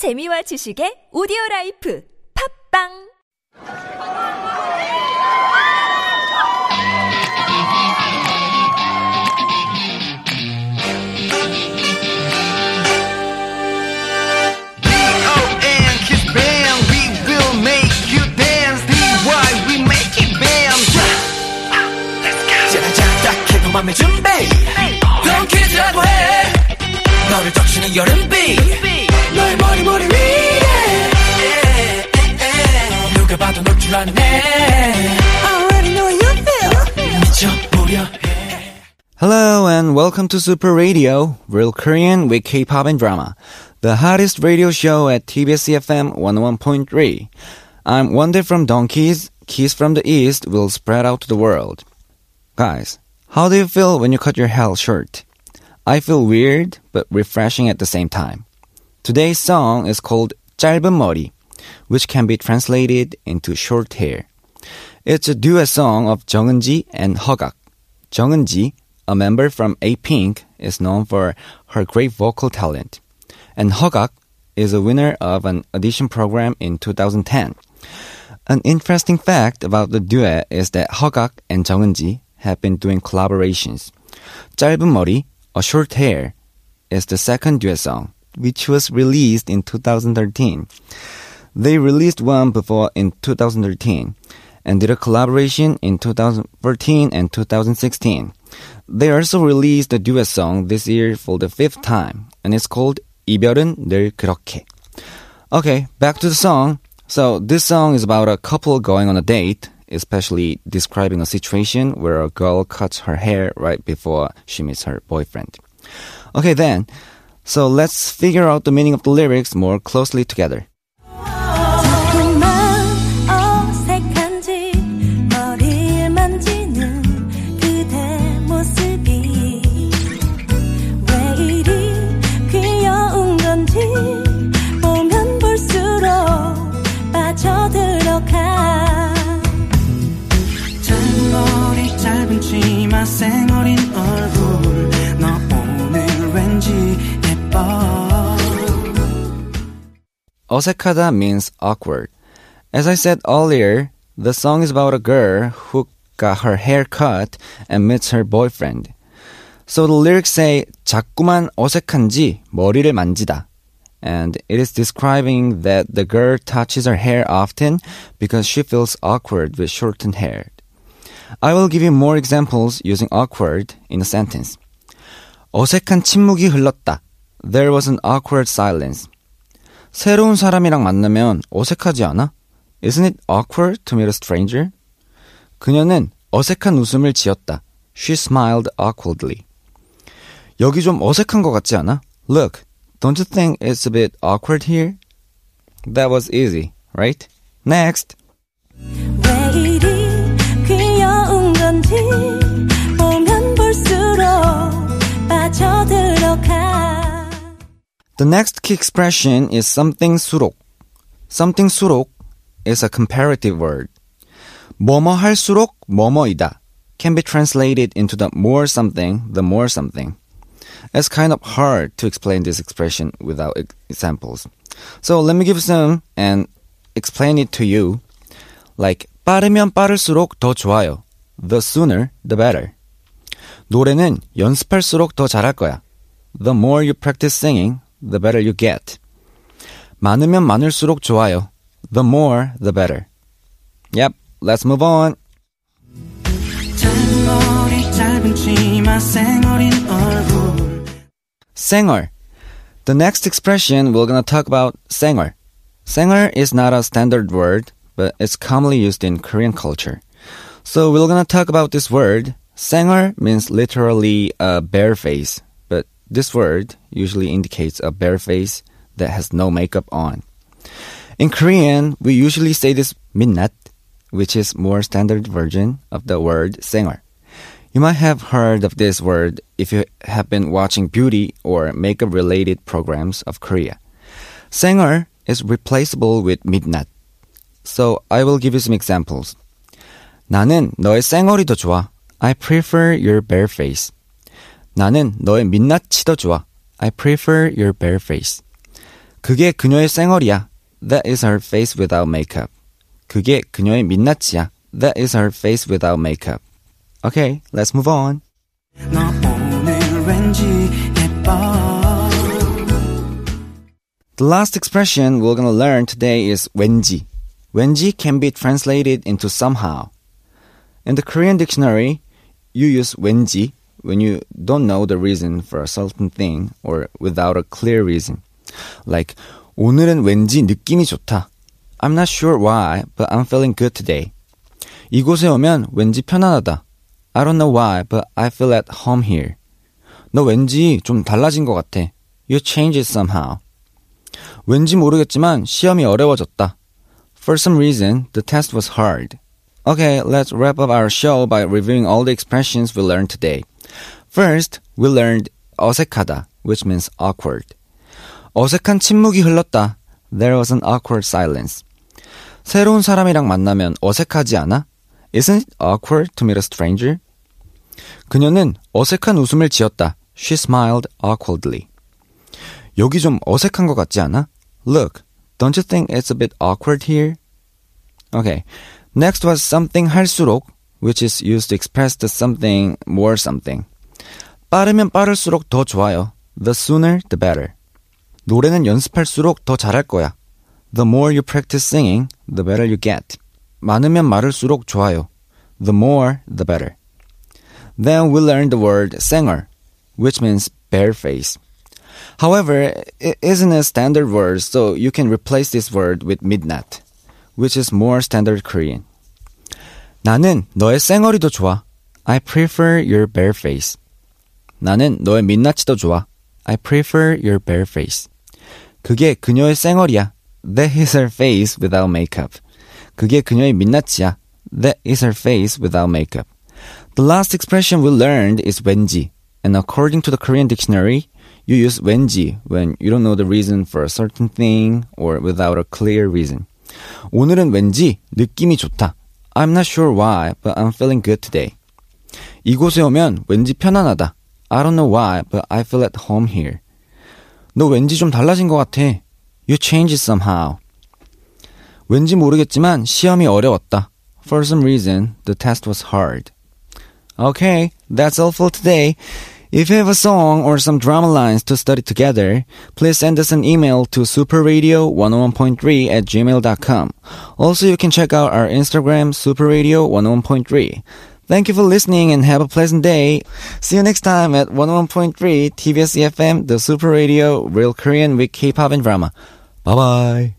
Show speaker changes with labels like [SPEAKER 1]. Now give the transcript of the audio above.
[SPEAKER 1] 재미와 지식의 오디오 라이프. 팝빵
[SPEAKER 2] Hello and welcome to Super Radio, Real Korean with K-pop and drama, the hottest radio show at TBS EFM 101.3. I'm Wonder from Donkeys, Kiss from the East will spread out to the world. Guys, how do you feel when you cut your hair short? I feel weird but refreshing at the same time. Today's song is called 짧은 머리, which can be translated into short hair. It's a duet song of 정은지 and 허각. 정은지, a member from A-Pink, is known for her great vocal talent. And Hogak is a winner of an audition program in 2010. An interesting fact about the duet is that Hogak and 정은지 have been doing collaborations. 짧은 머리, a short hair, is the second duet song, which was released in 2013. They released one before in 2013 and did a collaboration in 2014 and 2016. They also released a duet song this year for the fifth time, and it's called 이별은 늘 그렇게. Okay, back to the song. So this song is about a couple going on a date, especially describing a situation where a girl cuts her hair right before she meets her boyfriend. Okay then, so let's figure out the meaning of the lyrics more closely together. 어색하다 means awkward. As I said earlier, the song is about a girl who got her hair cut and meets her boyfriend. So the lyrics say 자꾸만 어색한지 머리를 만지다. And it is describing that the girl touches her hair often because she feels awkward with shortened hair. I will give you more examples using awkward in a sentence. 어색한 침묵이 흘렀다. There was an awkward silence. 새로운 사람이랑 만나면 어색하지 않아? Isn't it awkward to meet a stranger? 그녀는 어색한 웃음을 지었다. She smiled awkwardly. 여기 좀 어색한 것 같지 않아? Look, don't you think it's a bit awkward here? That was easy, right? Next. The next key expression is something 수록. Something 수록 is a comparative word. 뭐뭐 할수록 뭐뭐이다 can be translated into the more something, the more something. It's kind of hard to explain this expression without ex- examples. So let me give some and explain it to you. Like 빠르면 빠를수록 더 좋아요. The sooner, the better. 노래는 연습할수록 더 잘할 거야. The more you practice singing, the better you get. 많으면 많을수록 좋아요. The more, the better. Yep, let's move on.
[SPEAKER 3] 쌩얼.
[SPEAKER 2] The next expression we're gonna talk about 쌩얼. 쌩얼 is not a standard word, but it's commonly used in Korean culture. So we're gonna talk about this word. 쌩얼 means literally a bare face, this word usually indicates a bare face that has no makeup on. In Korean, we usually say this 민낯, which is more standard version of the word 쌩얼. You might have heard of this word if you have been watching beauty or makeup related programs of Korea. 쌩얼 is replaceable with 민낯. So I will give you some examples. 나는 너의 생얼이 더 좋아. I prefer your bare face. 나는 너의 민낯이 더 좋아. I prefer your bare face. 그게 그녀의 쌩얼이야. That is her face without makeup. 그게 그녀의 민낯이야. That is her face without makeup. Okay, let's move on.
[SPEAKER 3] 너 오늘 왠지 예뻐
[SPEAKER 2] The last expression we're gonna learn today is 왠지. 왠지 can be translated into somehow. In the Korean dictionary, you use 왠지 when you don't know the reason for a certain thing or without a clear reason. Like, 오늘은 왠지 느낌이 좋다. I'm not sure why, but I'm feeling good today. 이곳에 오면 왠지 편안하다. I don't know why, but I feel at home here. 너 왠지 좀 달라진 것 같아. You changed it somehow. 왠지 모르겠지만 시험이 어려워졌다. For some reason, the test was hard. Okay, let's wrap up our show by reviewing all the expressions we learned today. First, we learned 어색하다, which means awkward. 어색한 침묵이 흘렀다. There was an awkward silence. 새로운 사람이랑 만나면 어색하지 않아? Isn't it awkward to meet a stranger? 그녀는 어색한 웃음을 지었다. She smiled awkwardly. 여기 좀 어색한 것 같지 않아? Look, don't you think it's a bit awkward here? Okay. Next was something 할수록, which is used to express the something more something. 빠르면 빠를수록 더 좋아요. The sooner the better. 노래는 연습할수록 더 잘할 거야. The more you practice singing, the better you get. 많으면 많을수록 좋아요. The more, the better. Then we learned the word 쌩얼, which means bareface. However, it isn't a standard word, so you can replace this word with 민낯, which is more standard Korean. 나는 너의 쌩얼이 더 좋아. I prefer your bare face. 나는 너의 민낯이 더 좋아. I prefer your bare face. 그게 그녀의 쌩얼이야. That is her face without makeup. 그게 그녀의 민낯이야. That is her face without makeup. The last expression we learned is 왠지. And according to the Korean dictionary, you use 왠지 when you don't know the reason for a certain thing or without a clear reason. 오늘은 왠지 느낌이 좋다. I'm not sure why, but I'm feeling good today. 이곳에 오면 왠지 편안하다. I don't know why, but I feel at home here. 너 왠지 좀 달라진 것 같아. You changed it somehow. 왠지 모르겠지만 시험이 어려웠다. For some reason, the test was hard. Okay, that's all for today. If you have a song or some drama lines to study together, please send us an email to superradio101.3 at gmail.com. Also, you can check out our Instagram, superradio101.3. Thank you for listening and have a pleasant day. See you next time at 101.3 TBS EFM, the Super Radio, Real Korean with K-pop and drama. Bye bye.